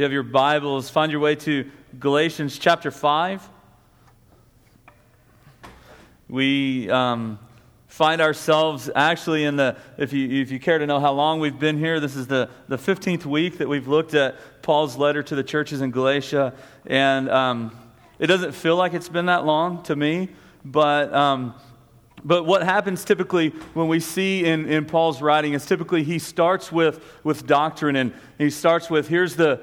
you have your Bibles, find your way to Galatians chapter 5. We um, find ourselves actually in the, if you, if you care to know how long we've been here, this is the, the 15th week that we've looked at Paul's letter to the churches in Galatia. And um, it doesn't feel like it's been that long to me, but. Um, but what happens typically when we see in, in Paul's writing is typically he starts with, with doctrine and he starts with here's the,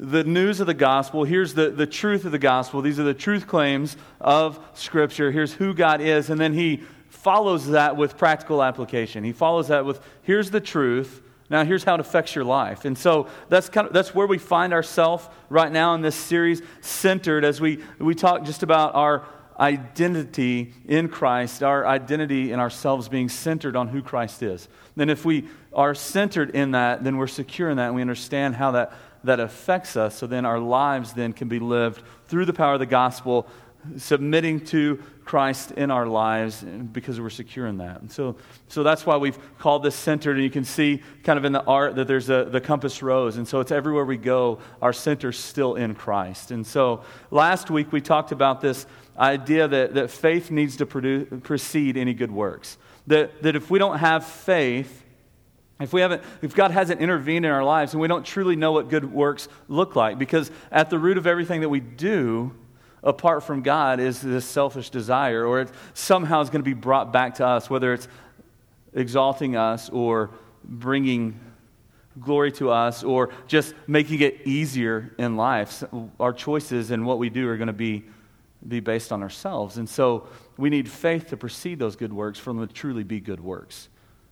the news of the gospel. Here's the, the truth of the gospel. These are the truth claims of Scripture. Here's who God is. And then he follows that with practical application. He follows that with here's the truth. Now, here's how it affects your life. And so that's, kind of, that's where we find ourselves right now in this series, centered as we, we talk just about our identity in Christ, our identity in ourselves being centered on who Christ is. Then, if we are centered in that, then we're secure in that, and we understand how that that affects us. So then our lives then can be lived through the power of the gospel, submitting to Christ in our lives because we're secure in that. And so, so that's why we've called this centered. And you can see kind of in the art that there's a, the compass rose. And so it's everywhere we go, our center's still in Christ. And so last week we talked about this idea that, that faith needs to produce, precede any good works. That, that if we don't have faith, if, we haven't, if God hasn't intervened in our lives and we don't truly know what good works look like, because at the root of everything that we do, apart from God, is this selfish desire, or it somehow is going to be brought back to us, whether it's exalting us or bringing glory to us or just making it easier in life. Our choices and what we do are going to be, be based on ourselves. And so we need faith to precede those good works for them to truly be good works.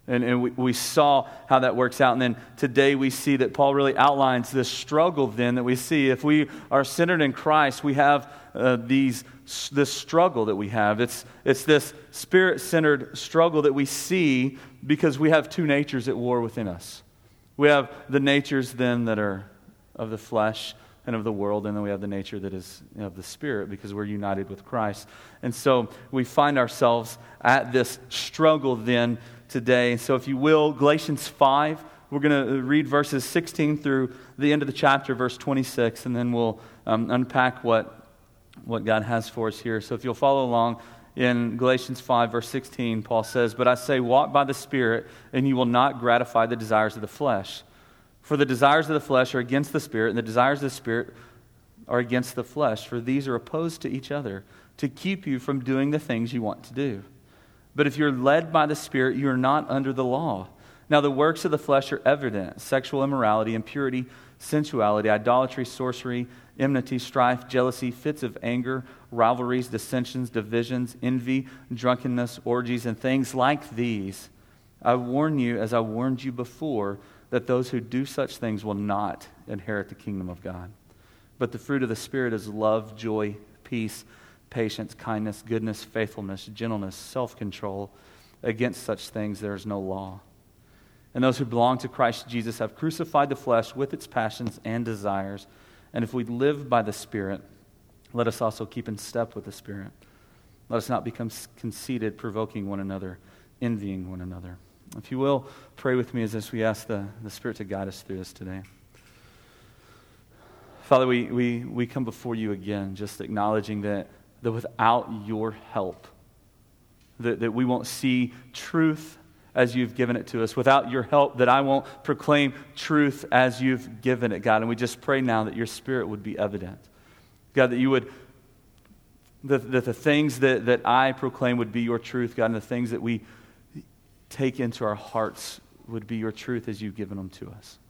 And, and we, we saw how that works out. And then today we see that Paul really outlines this struggle, then, that we see. If we are centered in Christ, we have uh, these, this struggle that we have. It's, it's this spirit centered struggle that we see because we have two natures at war within us. We have the natures, then, that are of the flesh and of the world, and then we have the nature that is of the spirit because we're united with Christ. And so we find ourselves at this struggle, then today. So, if you will, Galatians 5, we're going to read verses 16 through the end of the chapter, verse 26, and then we'll um, unpack what, what God has for us here. So, if you'll follow along in Galatians 5, verse 16, Paul says, But I say, walk by the Spirit, and you will not gratify the desires of the flesh. For the desires of the flesh are against the Spirit, and the desires of the Spirit are against the flesh, for these are opposed to each other to keep you from doing the things you want to do. But if you're led by the Spirit, you are not under the law. Now, the works of the flesh are evident sexual immorality, impurity, sensuality, idolatry, sorcery, enmity, strife, jealousy, fits of anger, rivalries, dissensions, divisions, envy, drunkenness, orgies, and things like these. I warn you, as I warned you before, that those who do such things will not inherit the kingdom of God. But the fruit of the Spirit is love, joy, peace patience, kindness, goodness, faithfulness, gentleness, self control. Against such things there is no law. And those who belong to Christ Jesus have crucified the flesh with its passions and desires. And if we live by the Spirit, let us also keep in step with the Spirit. Let us not become conceited, provoking one another, envying one another. If you will, pray with me as we ask the, the Spirit to guide us through this today. Father, we, we, we come before you again, just acknowledging that that without your help, that, that we won't see truth as you've given it to us. Without your help, that I won't proclaim truth as you've given it, God. And we just pray now that your spirit would be evident. God, that you would, that, that the things that, that I proclaim would be your truth, God, and the things that we take into our hearts would be your truth as you've given them to us.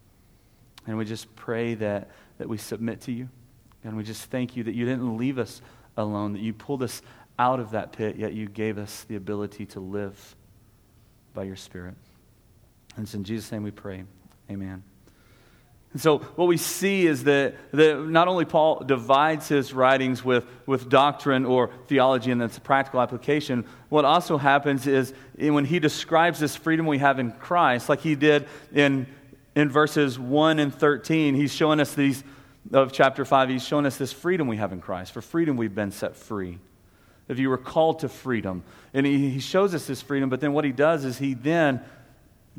And we just pray that, that we submit to you. And we just thank you that you didn't leave us alone, that you pulled us out of that pit, yet you gave us the ability to live by your Spirit. And it's in Jesus' name we pray. Amen. And so, what we see is that, that not only Paul divides his writings with, with doctrine or theology, and that's a practical application, what also happens is eh, when he describes this freedom we have in Christ, like he did in, in verses 1 and 13, he's showing us these of chapter 5, he's shown us this freedom we have in Christ. For freedom, we've been set free. If you were called to freedom. And he, he shows us this freedom, but then what he does is he then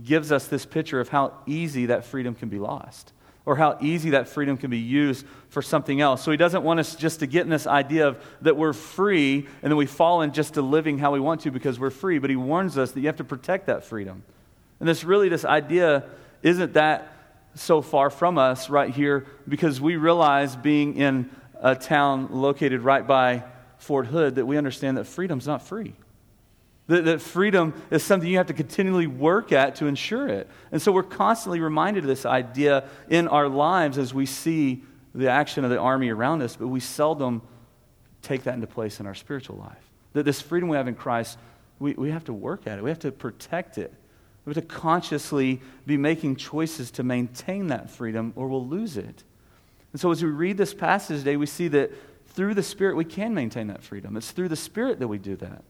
gives us this picture of how easy that freedom can be lost. or how easy that freedom can be used for something else. So he doesn't want us just to get in this idea of that we're free and then we fall in just to living how we want to because we're free, but he warns us that you have to protect that freedom. And this really, this idea isn't that so far from us right here because we realize being in a town located right by Fort Hood that we understand that freedom's not free. That, that freedom is something you have to continually work at to ensure it. And so we're constantly reminded of this idea in our lives as we see the action of the army around us, but we seldom take that into place in our spiritual life. That this freedom we have in Christ, we, we have to work at it, we have to protect it. We have to consciously be making choices to maintain that freedom, or we'll lose it. And so, as we read this passage today, we see that through the Spirit we can maintain that freedom. It's through the Spirit that we do that.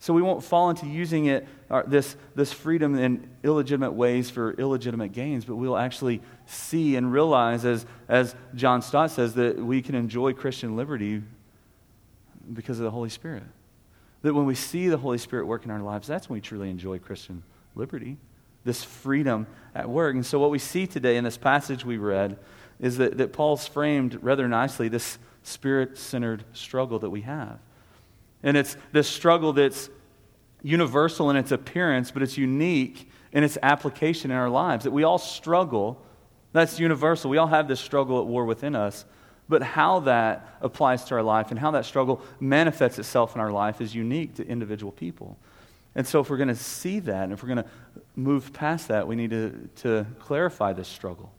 So we won't fall into using it, uh, this, this freedom in illegitimate ways for illegitimate gains, but we'll actually see and realize, as, as John Stott says, that we can enjoy Christian liberty because of the Holy Spirit. That when we see the Holy Spirit work in our lives, that's when we truly enjoy Christian liberty, this freedom at work. And so, what we see today in this passage we read is that, that Paul's framed rather nicely this spirit centered struggle that we have. And it's this struggle that's universal in its appearance, but it's unique in its application in our lives. That we all struggle, that's universal. We all have this struggle at war within us. But how that applies to our life and how that struggle manifests itself in our life is unique to individual people. And so, if we're going to see that and if we're going to move past that, we need to, to clarify this struggle.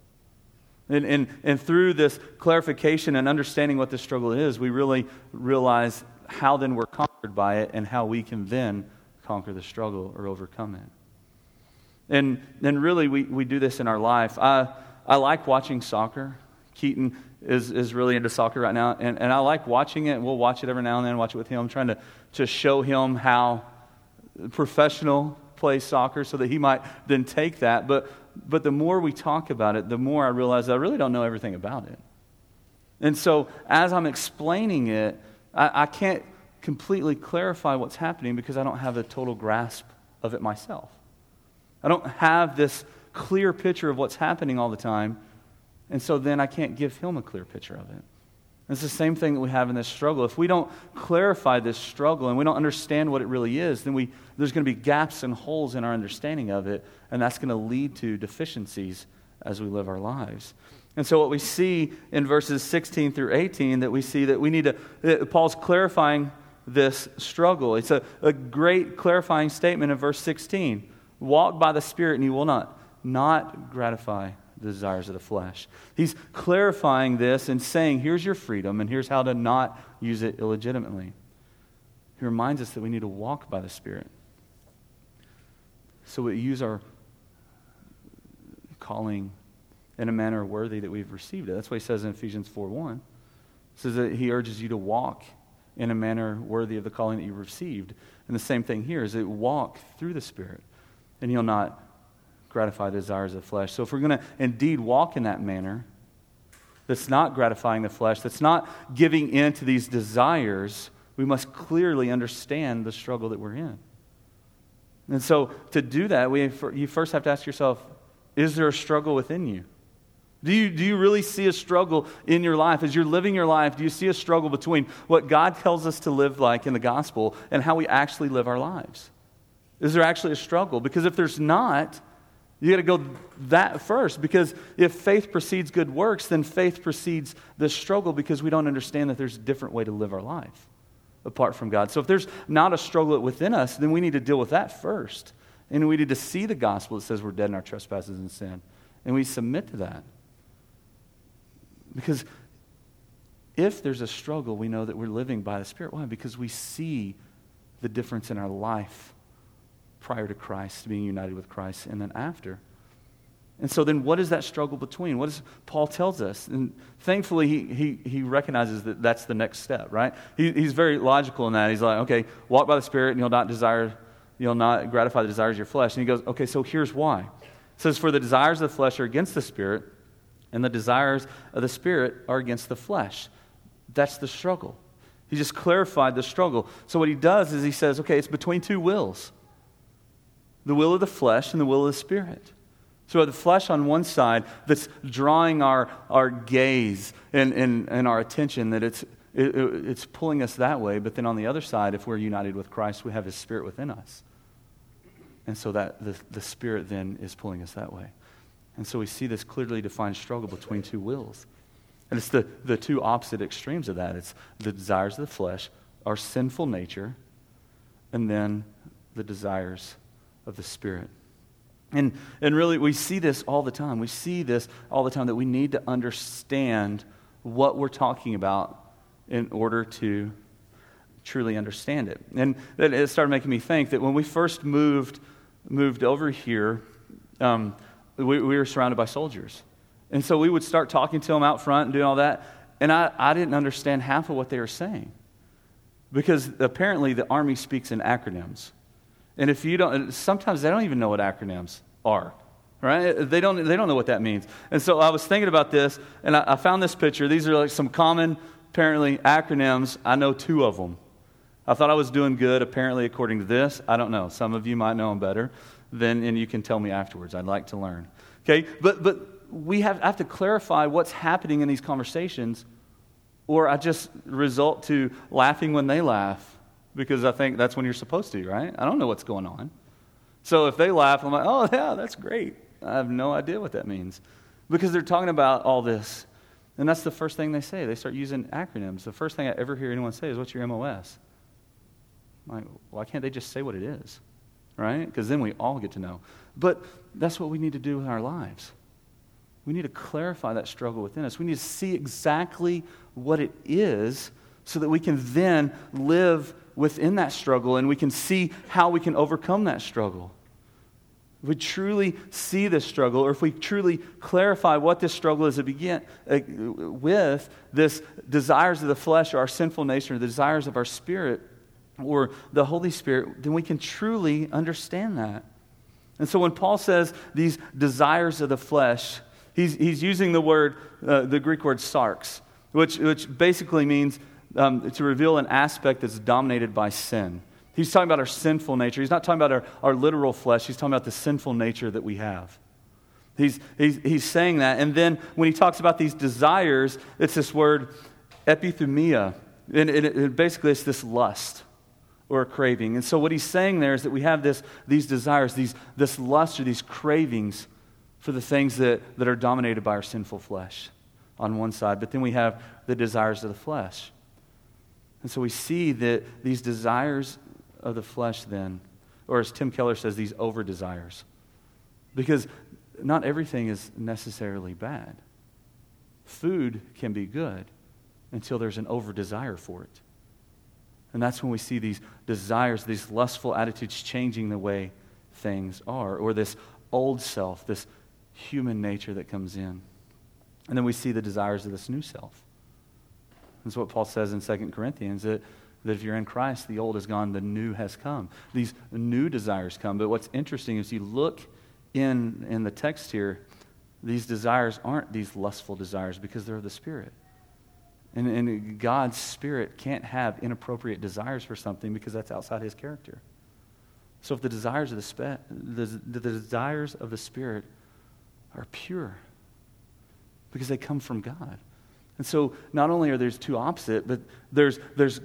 And, and, and through this clarification and understanding what this struggle is, we really realize how then we're conquered by it and how we can then conquer the struggle or overcome it. And then, really, we, we do this in our life. I, I like watching soccer. Keaton is, is really into soccer right now, and, and I like watching it. We'll watch it every now and then, watch it with him, trying to, to show him how professional plays soccer so that he might then take that. But, but the more we talk about it, the more I realize I really don't know everything about it. And so, as I'm explaining it, I, I can't completely clarify what's happening because I don't have a total grasp of it myself. I don't have this clear picture of what's happening all the time, and so then I can't give him a clear picture of it. It's the same thing that we have in this struggle. If we don't clarify this struggle and we don't understand what it really is, then we, there's going to be gaps and holes in our understanding of it, and that's going to lead to deficiencies as we live our lives. And so, what we see in verses 16 through 18, that we see that we need to, Paul's clarifying this struggle. It's a, a great clarifying statement in verse 16. Walk by the Spirit, and you will not, not gratify the desires of the flesh. He's clarifying this and saying, here's your freedom, and here's how to not use it illegitimately. He reminds us that we need to walk by the Spirit. So we use our calling in a manner worthy that we've received it. That's what he says in Ephesians 4 1. He says that he urges you to walk in a manner worthy of the calling that you've received. And the same thing here is that walk through the Spirit, and you'll not gratify the desires of the flesh. So if we're going to indeed walk in that manner, that's not gratifying the flesh, that's not giving in to these desires, we must clearly understand the struggle that we're in. And so to do that, we, you first have to ask yourself is there a struggle within you? Do you, do you really see a struggle in your life? As you're living your life, do you see a struggle between what God tells us to live like in the gospel and how we actually live our lives? Is there actually a struggle? Because if there's not, you got to go that first. Because if faith precedes good works, then faith precedes the struggle because we don't understand that there's a different way to live our life apart from God. So if there's not a struggle within us, then we need to deal with that first. And we need to see the gospel that says we're dead in our trespasses and sin. And we submit to that. Because if there's a struggle, we know that we're living by the Spirit. Why? Because we see the difference in our life prior to Christ, being united with Christ, and then after. And so then what is that struggle between? What does Paul tells us? And thankfully, he, he, he recognizes that that's the next step, right? He, he's very logical in that. He's like, okay, walk by the Spirit and you'll not desire, you'll not gratify the desires of your flesh. And he goes, okay, so here's why. It says, for the desires of the flesh are against the Spirit, and the desires of the Spirit are against the flesh. That's the struggle. He just clarified the struggle. So, what he does is he says, okay, it's between two wills the will of the flesh and the will of the Spirit. So, the flesh on one side that's drawing our, our gaze and, and, and our attention, that it's, it, it, it's pulling us that way. But then on the other side, if we're united with Christ, we have His Spirit within us. And so that the, the Spirit then is pulling us that way. And so we see this clearly defined struggle between two wills. And it's the, the two opposite extremes of that it's the desires of the flesh, our sinful nature, and then the desires of the Spirit. And, and really, we see this all the time. We see this all the time that we need to understand what we're talking about in order to truly understand it. And it started making me think that when we first moved, moved over here, um, we, we were surrounded by soldiers. And so we would start talking to them out front and doing all that. And I, I didn't understand half of what they were saying because apparently the Army speaks in acronyms. And if you don't, sometimes they don't even know what acronyms are, right? They don't, they don't know what that means. And so I was thinking about this, and I, I found this picture. These are like some common, apparently, acronyms. I know two of them. I thought I was doing good, apparently, according to this. I don't know. Some of you might know them better, then, and you can tell me afterwards. I'd like to learn. Okay? But, but we have, have to clarify what's happening in these conversations, or I just result to laughing when they laugh because I think that's when you're supposed to, right? I don't know what's going on. So if they laugh, I'm like, oh, yeah, that's great. I have no idea what that means because they're talking about all this. And that's the first thing they say. They start using acronyms. The first thing I ever hear anyone say is, What's your MOS? I'm like, why can't they just say what it is? Right? Because then we all get to know. But that's what we need to do in our lives. We need to clarify that struggle within us. We need to see exactly what it is so that we can then live within that struggle and we can see how we can overcome that struggle. If we truly see this struggle, or if we truly clarify what this struggle is to begin uh, with, this desires of the flesh or our sinful nature, the desires of our spirit or the Holy Spirit, then we can truly understand that. And so when Paul says these desires of the flesh, he's, he's using the word, uh, the Greek word sarx, which, which basically means um, to reveal an aspect that's dominated by sin. He's talking about our sinful nature. He's not talking about our, our literal flesh. He's talking about the sinful nature that we have. He's, he's, he's saying that. And then when he talks about these desires, it's this word epithumia. And it, it, basically, it's this lust or a craving. And so what he's saying there is that we have this, these desires, these, this lust or these cravings for the things that, that are dominated by our sinful flesh on one side. But then we have the desires of the flesh. And so we see that these desires of the flesh, then, or as Tim Keller says, these over desires. Because not everything is necessarily bad. Food can be good until there's an over desire for it. And that's when we see these desires, these lustful attitudes changing the way things are, or this old self, this human nature that comes in. And then we see the desires of this new self. That's what Paul says in 2 Corinthians that, that if you're in Christ, the old is gone, the new has come. These new desires come. But what's interesting is you look in, in the text here, these desires aren't these lustful desires because they're of the Spirit. And, and God's Spirit can't have inappropriate desires for something because that's outside His character. So if the desires of the, spe- the, the desires of the Spirit are pure because they come from God. And so not only are there two opposite, but there's, there's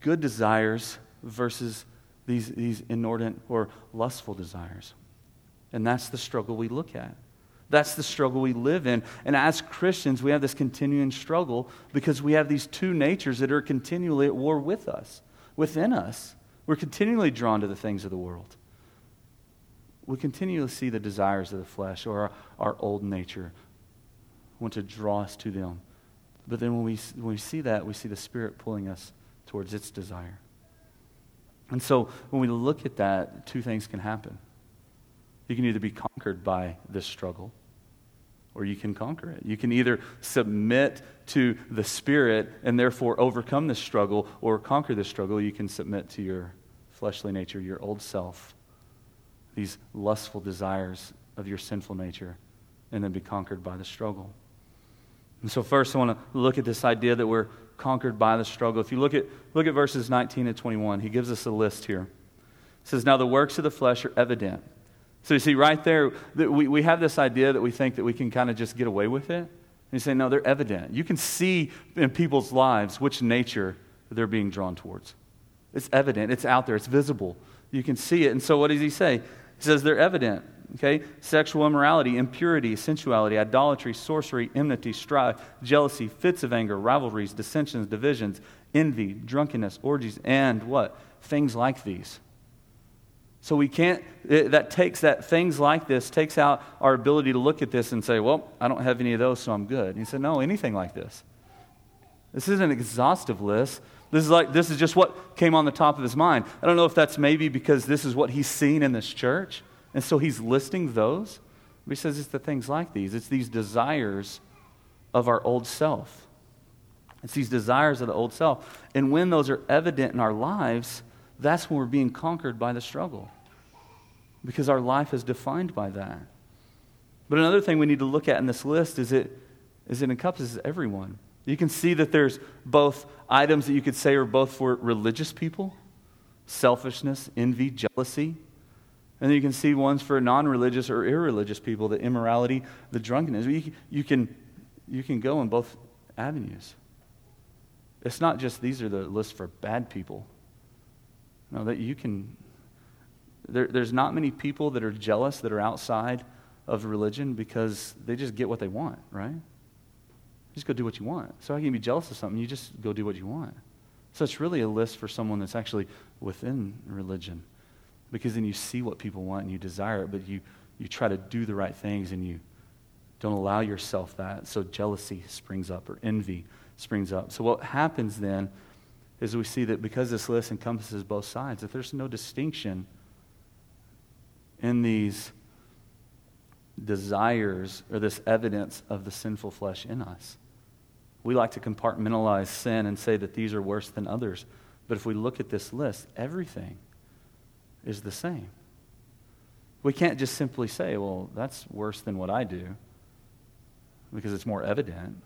good desires versus these, these inordinate or lustful desires. And that's the struggle we look at. That's the struggle we live in. And as Christians, we have this continuing struggle because we have these two natures that are continually at war with us, within us. We're continually drawn to the things of the world. We continually see the desires of the flesh or our, our old nature want to draw us to them. But then when we, when we see that, we see the Spirit pulling us towards its desire. And so when we look at that, two things can happen. You can either be conquered by this struggle, or you can conquer it. You can either submit to the Spirit and therefore overcome this struggle, or conquer this struggle. You can submit to your fleshly nature, your old self, these lustful desires of your sinful nature, and then be conquered by the struggle. And so, first, I want to look at this idea that we're conquered by the struggle. If you look at, look at verses 19 and 21, he gives us a list here. It says, Now the works of the flesh are evident So you see, right there, we, we have this idea that we think that we can kind of just get away with it. And you say, no, they're evident. You can see in people's lives which nature they're being drawn towards. It's evident, it's out there, it's visible. You can see it. And so what does he say? He says they're evident. Okay? Sexual immorality, impurity, sensuality, idolatry, sorcery, enmity, strife, jealousy, fits of anger, rivalries, dissensions, divisions, envy, drunkenness, orgies, and what? Things like these. So we can't, it, that takes that, things like this takes out our ability to look at this and say, well, I don't have any of those, so I'm good. And he said, no, anything like this. This isn't an exhaustive list. This is like, this is just what came on the top of his mind. I don't know if that's maybe because this is what he's seen in this church. And so he's listing those. But he says it's the things like these. It's these desires of our old self. It's these desires of the old self. And when those are evident in our lives, that's when we're being conquered by the struggle. Because our life is defined by that. But another thing we need to look at in this list is it, is it encompasses everyone. You can see that there's both items that you could say are both for religious people selfishness, envy, jealousy. And then you can see ones for non religious or irreligious people the immorality, the drunkenness. You, you, can, you can go in both avenues. It's not just these are the lists for bad people. No, that you can. There, there's not many people that are jealous that are outside of religion because they just get what they want, right? just go do what you want. So how can you be jealous of something? You just go do what you want. So it's really a list for someone that's actually within religion. Because then you see what people want and you desire it, but you, you try to do the right things and you don't allow yourself that. So jealousy springs up or envy springs up. So what happens then is we see that because this list encompasses both sides, that there's no distinction in these desires or this evidence of the sinful flesh in us. We like to compartmentalize sin and say that these are worse than others. But if we look at this list, everything is the same. We can't just simply say, well, that's worse than what I do because it's more evident.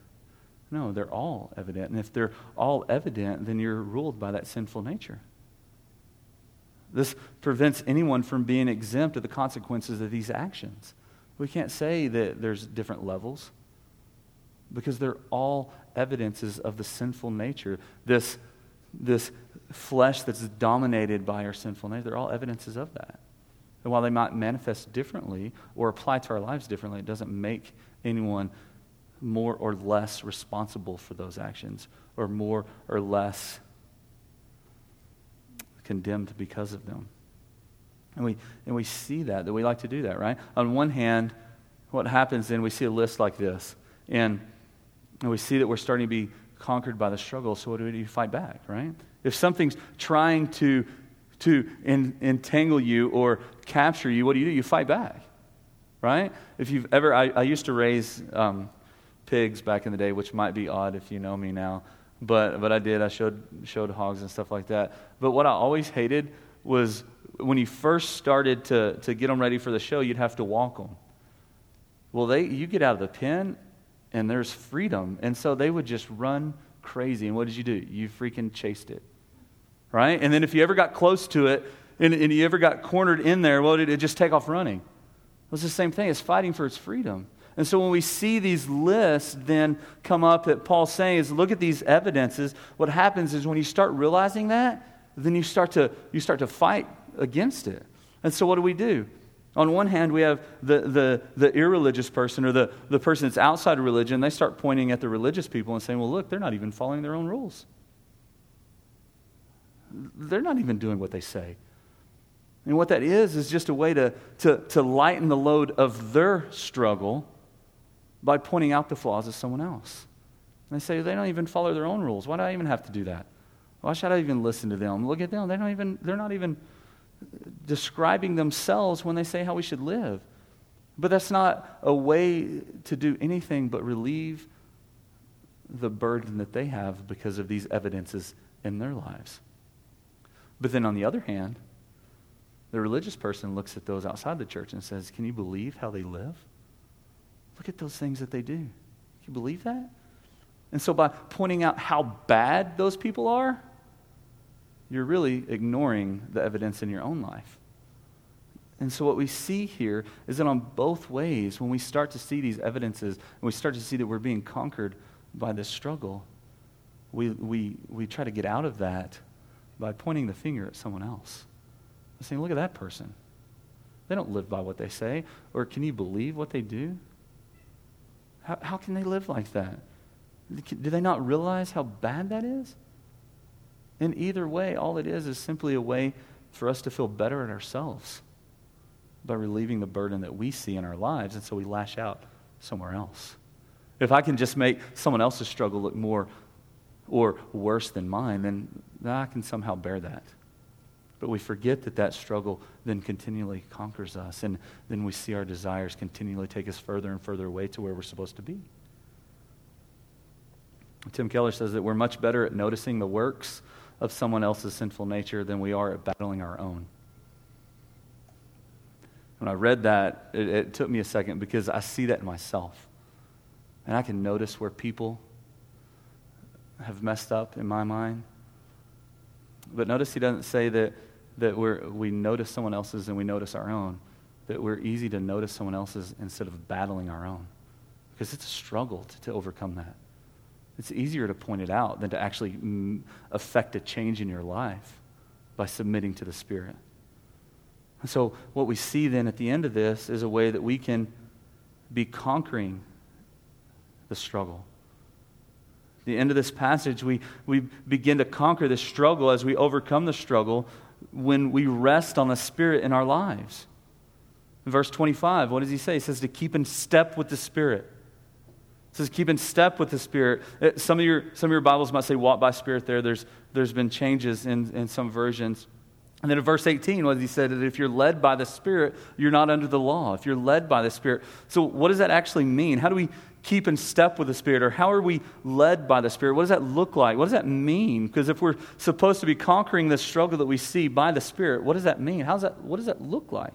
No, they're all evident. And if they're all evident, then you're ruled by that sinful nature. This prevents anyone from being exempt of the consequences of these actions. We can't say that there's different levels because they're all evidences of the sinful nature. This, this flesh that's dominated by our sinful nature, they're all evidences of that. And while they might manifest differently or apply to our lives differently, it doesn't make anyone more or less responsible for those actions or more or less condemned because of them. And we, and we see that, that we like to do that, right? On one hand, what happens then, we see a list like this. And and we see that we're starting to be conquered by the struggle, so what do? You fight back, right? If something's trying to, to entangle you or capture you, what do you do? You fight back, right? If you've ever, I, I used to raise um, pigs back in the day, which might be odd if you know me now, but, but I did. I showed, showed hogs and stuff like that. But what I always hated was when you first started to, to get them ready for the show, you'd have to walk them. Well, they, you get out of the pen, and there's freedom. And so they would just run crazy. And what did you do? You freaking chased it. Right? And then if you ever got close to it and, and you ever got cornered in there, well, did it just take off running? It was the same thing. It's fighting for its freedom. And so when we see these lists then come up that Paul's saying is look at these evidences, what happens is when you start realizing that, then you start to you start to fight against it. And so what do we do? On one hand, we have the, the, the irreligious person or the, the person that's outside of religion. They start pointing at the religious people and saying, well, look, they're not even following their own rules. They're not even doing what they say. And what that is, is just a way to, to, to lighten the load of their struggle by pointing out the flaws of someone else. And they say, they don't even follow their own rules. Why do I even have to do that? Why should I even listen to them? Look at them. They don't even, they're not even describing themselves when they say how we should live. But that's not a way to do anything but relieve the burden that they have because of these evidences in their lives. But then on the other hand, the religious person looks at those outside the church and says, Can you believe how they live? Look at those things that they do. Can you believe that? And so by pointing out how bad those people are, you're really ignoring the evidence in your own life. And so, what we see here is that on both ways, when we start to see these evidences and we start to see that we're being conquered by this struggle, we, we, we try to get out of that by pointing the finger at someone else. Saying, look at that person. They don't live by what they say. Or can you believe what they do? How, how can they live like that? Do they not realize how bad that is? In either way, all it is is simply a way for us to feel better at ourselves by relieving the burden that we see in our lives, and so we lash out somewhere else. If I can just make someone else's struggle look more or worse than mine, then I can somehow bear that. But we forget that that struggle then continually conquers us, and then we see our desires continually take us further and further away to where we're supposed to be. Tim Keller says that we're much better at noticing the works of someone else's sinful nature than we are at battling our own. When I read that, it, it took me a second because I see that in myself. And I can notice where people have messed up in my mind. But notice he doesn't say that, that we're, we notice someone else's and we notice our own, that we're easy to notice someone else's instead of battling our own. Because it's a struggle to, to overcome that. It's easier to point it out than to actually mm, affect a change in your life by submitting to the Spirit. And so, what we see then at the end of this is a way that we can be conquering the struggle. At the end of this passage, we, we begin to conquer the struggle as we overcome the struggle when we rest on the Spirit in our lives. In verse 25, what does he say? He says to keep in step with the Spirit. It says keep in step with the Spirit. Uh, some of your, some of your Bibles might say walk by Spirit there. There's, there's been changes in, in some versions. And then in verse 18, what he said that if you're led by the Spirit, you're not under the law. If you're led by the Spirit. So, what does that actually mean? How do we keep in step with the Spirit? Or how are we led by the Spirit? What does that look like? What does that mean? Because if we're supposed to be conquering this struggle that we see by the Spirit, what does that mean? How's that, what does that look like?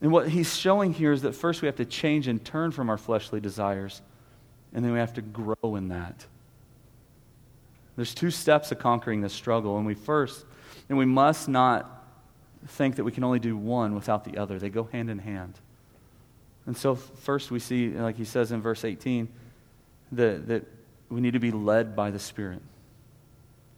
And what he's showing here is that first we have to change and turn from our fleshly desires, and then we have to grow in that. There's two steps of conquering this struggle, and we first, and we must not think that we can only do one without the other. They go hand in hand. And so, first, we see, like he says in verse 18, that, that we need to be led by the Spirit.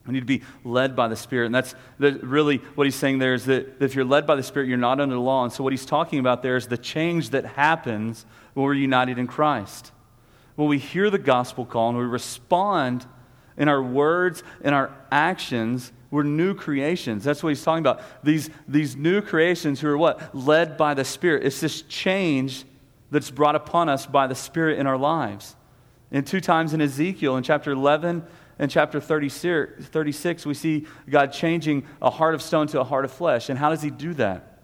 We need to be led by the Spirit. And that's really what he's saying there is that if you're led by the Spirit, you're not under the law. And so, what he's talking about there is the change that happens when we're united in Christ. When we hear the gospel call and we respond in our words, in our actions, we're new creations. That's what he's talking about. These, these new creations who are what? Led by the Spirit. It's this change that's brought upon us by the Spirit in our lives. And two times in Ezekiel, in chapter 11 and chapter 36, we see God changing a heart of stone to a heart of flesh. And how does he do that?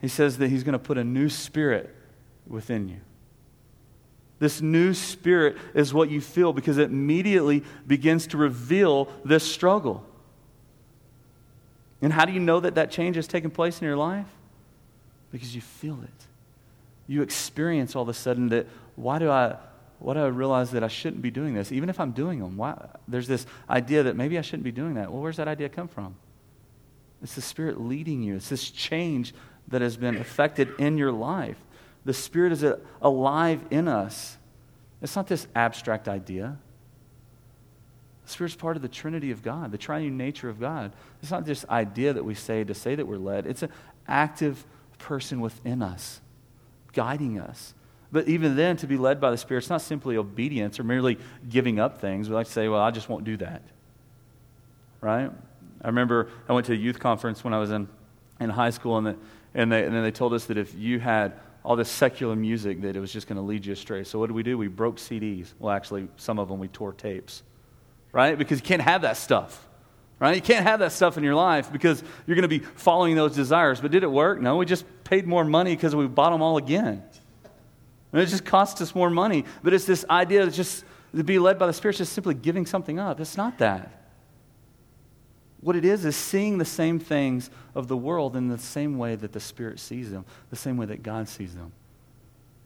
He says that he's going to put a new spirit within you. This new spirit is what you feel because it immediately begins to reveal this struggle. And how do you know that that change has taken place in your life? Because you feel it. You experience all of a sudden that why do I do I realize that I shouldn't be doing this? Even if I'm doing them, why, there's this idea that maybe I shouldn't be doing that. Well, where's that idea come from? It's the Spirit leading you. It's this change that has been affected in your life. The Spirit is alive in us. It's not this abstract idea. The Spirit's part of the Trinity of God, the triune nature of God. It's not this idea that we say to say that we're led, it's an active person within us, guiding us. But even then, to be led by the Spirit, it's not simply obedience or merely giving up things. We like to say, well, I just won't do that. Right? I remember I went to a youth conference when I was in, in high school, and, the, and, they, and then they told us that if you had all this secular music that it was just going to lead you astray. So what did we do? We broke CDs. Well, actually, some of them we tore tapes, right? Because you can't have that stuff, right? You can't have that stuff in your life because you're going to be following those desires. But did it work? No, we just paid more money because we bought them all again. And it just costs us more money. But it's this idea of just to be led by the Spirit, just simply giving something up. It's not that. What it is is seeing the same things of the world in the same way that the Spirit sees them, the same way that God sees them.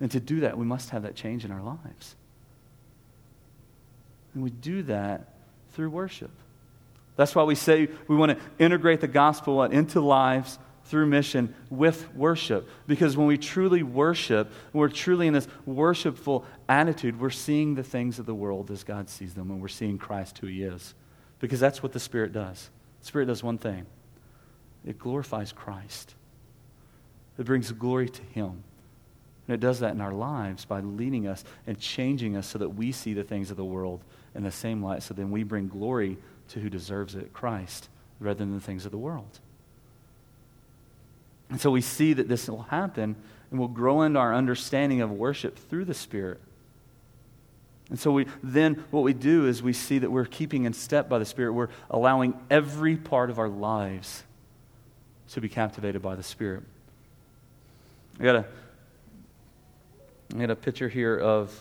And to do that, we must have that change in our lives. And we do that through worship. That's why we say we want to integrate the gospel into lives through mission with worship. Because when we truly worship, we're truly in this worshipful attitude, we're seeing the things of the world as God sees them, and we're seeing Christ who He is. Because that's what the Spirit does. The Spirit does one thing it glorifies Christ, it brings glory to Him. And it does that in our lives by leading us and changing us so that we see the things of the world in the same light, so then we bring glory to who deserves it, Christ, rather than the things of the world. And so we see that this will happen and we'll grow into our understanding of worship through the Spirit. And so we then what we do is we see that we're keeping in step by the Spirit. We're allowing every part of our lives to be captivated by the Spirit. I got a I got a picture here of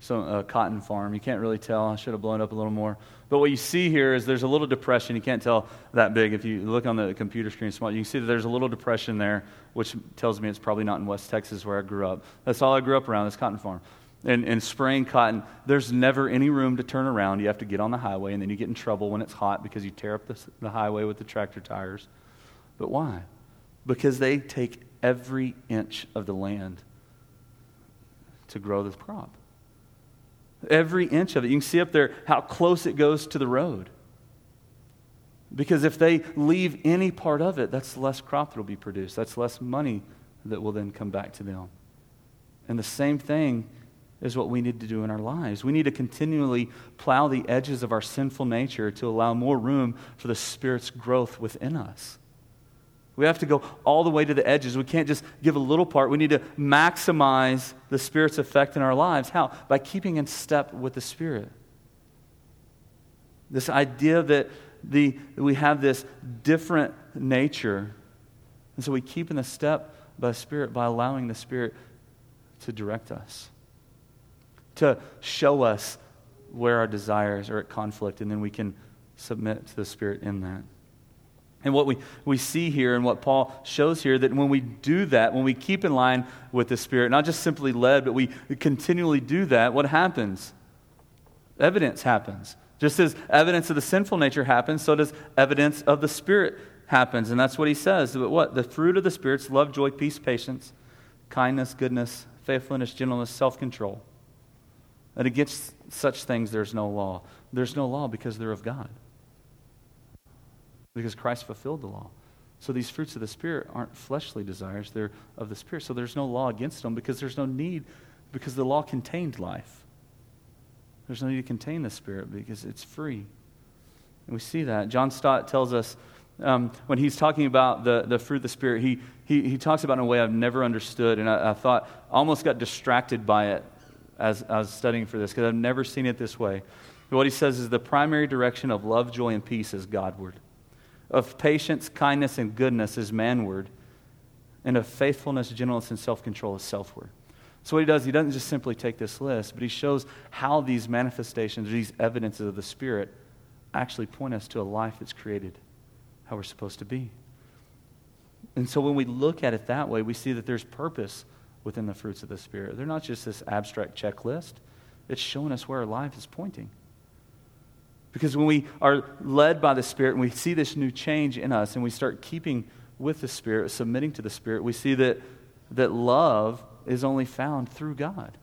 some a cotton farm. You can't really tell. I should have blown up a little more. But what you see here is there's a little depression. You can't tell that big. If you look on the computer screen small, you can see that there's a little depression there, which tells me it's probably not in West Texas where I grew up. That's all I grew up around, this cotton farm. And, and spraying cotton, there's never any room to turn around. You have to get on the highway, and then you get in trouble when it's hot because you tear up the, the highway with the tractor tires. But why? Because they take every inch of the land to grow this crop. Every inch of it. You can see up there how close it goes to the road. Because if they leave any part of it, that's less crop that will be produced. That's less money that will then come back to them. And the same thing is what we need to do in our lives. We need to continually plow the edges of our sinful nature to allow more room for the Spirit's growth within us. We have to go all the way to the edges. We can't just give a little part. We need to maximize the Spirit's effect in our lives. How? By keeping in step with the Spirit. This idea that the, we have this different nature. And so we keep in the step by Spirit by allowing the Spirit to direct us, to show us where our desires are at conflict, and then we can submit to the Spirit in that. And what we, we see here and what Paul shows here, that when we do that, when we keep in line with the Spirit, not just simply led, but we continually do that, what happens? Evidence happens. Just as evidence of the sinful nature happens, so does evidence of the Spirit happens. And that's what he says. But what? The fruit of the Spirit's love, joy, peace, patience, kindness, goodness, faithfulness, gentleness, self control. And against such things, there's no law. There's no law because they're of God because Christ fulfilled the law. So these fruits of the Spirit aren't fleshly desires, they're of the Spirit. So there's no law against them because there's no need, because the law contained life. There's no need to contain the Spirit because it's free. And we see that. John Stott tells us um, when he's talking about the, the fruit of the Spirit, he, he, he talks about in a way I've never understood, and I, I thought, almost got distracted by it as I was studying for this because I've never seen it this way. What he says is the primary direction of love, joy, and peace is Godward of patience, kindness, and goodness is manward, and of faithfulness, gentleness, and self control is selfward. So, what he does, he doesn't just simply take this list, but he shows how these manifestations, these evidences of the Spirit, actually point us to a life that's created how we're supposed to be. And so, when we look at it that way, we see that there's purpose within the fruits of the Spirit. They're not just this abstract checklist, it's showing us where our life is pointing. Because when we are led by the Spirit and we see this new change in us and we start keeping with the Spirit, submitting to the Spirit, we see that, that love is only found through God.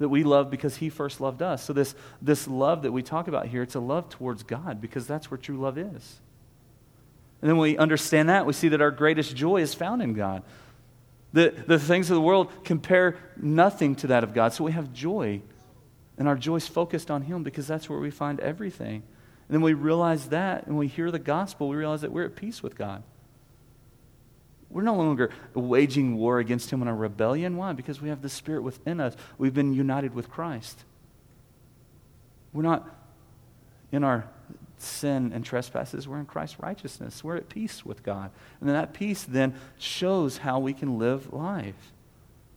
That we love because He first loved us. So, this, this love that we talk about here, it's a love towards God because that's where true love is. And then when we understand that, we see that our greatest joy is found in God. The, the things of the world compare nothing to that of God. So we have joy and our joy's focused on Him because that's where we find everything. And then we realize that, and we hear the gospel, we realize that we're at peace with God. We're no longer waging war against Him in a rebellion. Why? Because we have the Spirit within us. We've been united with Christ. We're not in our sin and trespasses, we're in Christ's righteousness. We're at peace with God. And that peace then shows how we can live life.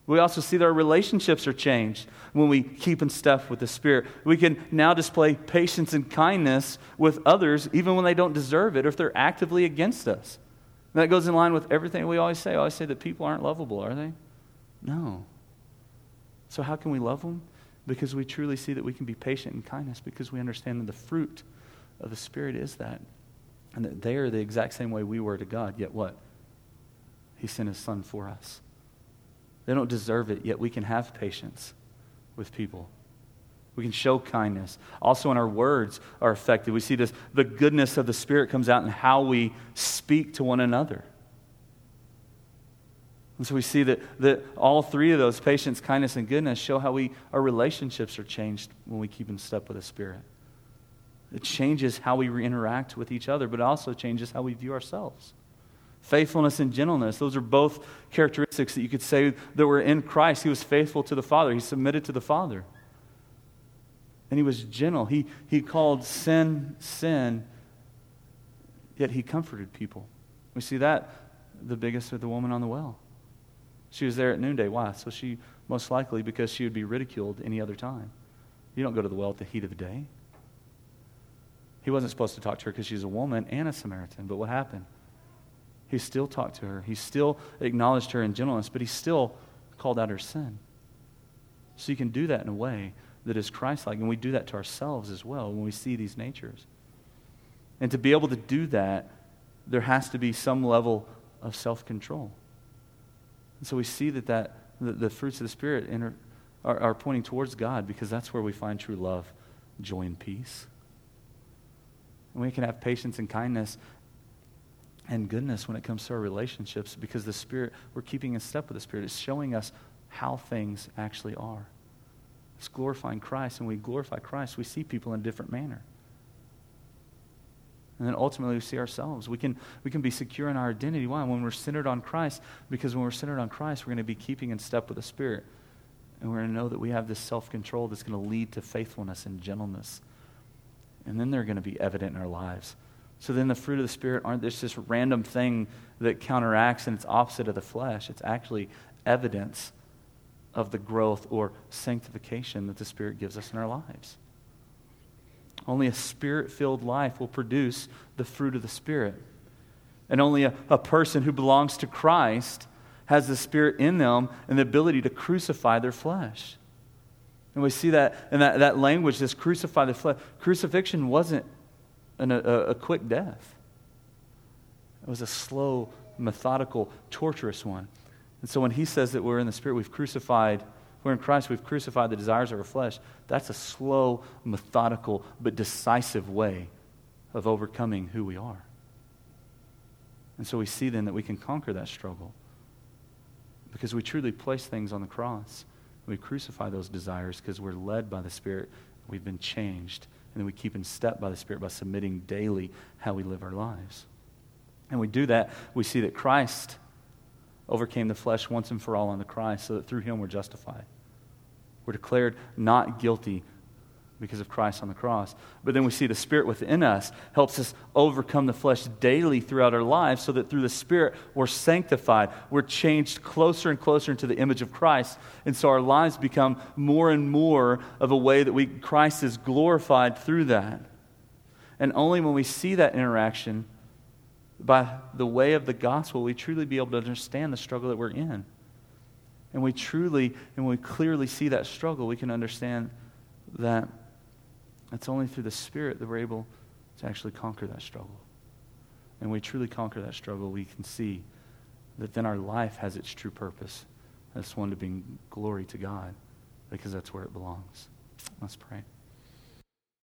We also see that our relationships are changed when we keep in step with the Spirit. We can now display patience and kindness with others, even when they don't deserve it or if they're actively against us. And that goes in line with everything we always say. I always say that people aren't lovable, are they? No. So, how can we love them? Because we truly see that we can be patient in kindness because we understand that the fruit of the Spirit is that. And that they are the exact same way we were to God, yet what? He sent His Son for us. They don't deserve it, yet we can have patience with people. We can show kindness. Also, in our words are effective. We see this the goodness of the Spirit comes out in how we speak to one another. And so we see that, that all three of those patience, kindness, and goodness show how we, our relationships are changed when we keep in step with the Spirit. It changes how we interact with each other, but it also changes how we view ourselves. Faithfulness and gentleness, those are both characteristics that you could say that were in Christ. He was faithful to the Father, he submitted to the Father. And he was gentle. He, he called sin, sin, yet he comforted people. We see that the biggest of the woman on the well. She was there at noonday. Why? So she, most likely, because she would be ridiculed any other time. You don't go to the well at the heat of the day. He wasn't supposed to talk to her because she's a woman and a Samaritan. But what happened? He still talked to her. He still acknowledged her in gentleness, but he still called out her sin. So you can do that in a way that is Christ like. And we do that to ourselves as well when we see these natures. And to be able to do that, there has to be some level of self control. And so we see that, that the, the fruits of the Spirit enter, are, are pointing towards God because that's where we find true love, joy, and peace. And we can have patience and kindness and goodness when it comes to our relationships because the Spirit, we're keeping in step with the Spirit. It's showing us how things actually are. It's glorifying Christ, and we glorify Christ, we see people in a different manner. And then ultimately, we see ourselves. We can, we can be secure in our identity. Why? When we're centered on Christ, because when we're centered on Christ, we're going to be keeping in step with the Spirit. And we're going to know that we have this self control that's going to lead to faithfulness and gentleness. And then they're going to be evident in our lives. So then the fruit of the Spirit aren't this just random thing that counteracts and it's opposite of the flesh. It's actually evidence of the growth or sanctification that the Spirit gives us in our lives. Only a spirit filled life will produce the fruit of the Spirit. And only a, a person who belongs to Christ has the Spirit in them and the ability to crucify their flesh. And we see that in that, that language, this crucify the flesh. Crucifixion wasn't a, a quick death, it was a slow, methodical, torturous one. And so when he says that we're in the Spirit, we've crucified we're in Christ, we've crucified the desires of our flesh. That's a slow, methodical, but decisive way of overcoming who we are. And so we see then that we can conquer that struggle because we truly place things on the cross. We crucify those desires because we're led by the Spirit. We've been changed. And then we keep in step by the Spirit by submitting daily how we live our lives. And we do that, we see that Christ overcame the flesh once and for all on the cross so that through him we're justified. We're declared not guilty because of Christ on the cross. But then we see the Spirit within us helps us overcome the flesh daily throughout our lives so that through the Spirit we're sanctified. We're changed closer and closer into the image of Christ. And so our lives become more and more of a way that we, Christ is glorified through that. And only when we see that interaction by the way of the gospel, we truly be able to understand the struggle that we're in. And we truly, and we clearly see that struggle, we can understand that it's only through the Spirit that we're able to actually conquer that struggle. And we truly conquer that struggle, we can see that then our life has its true purpose. That's one to bring glory to God because that's where it belongs. Let's pray.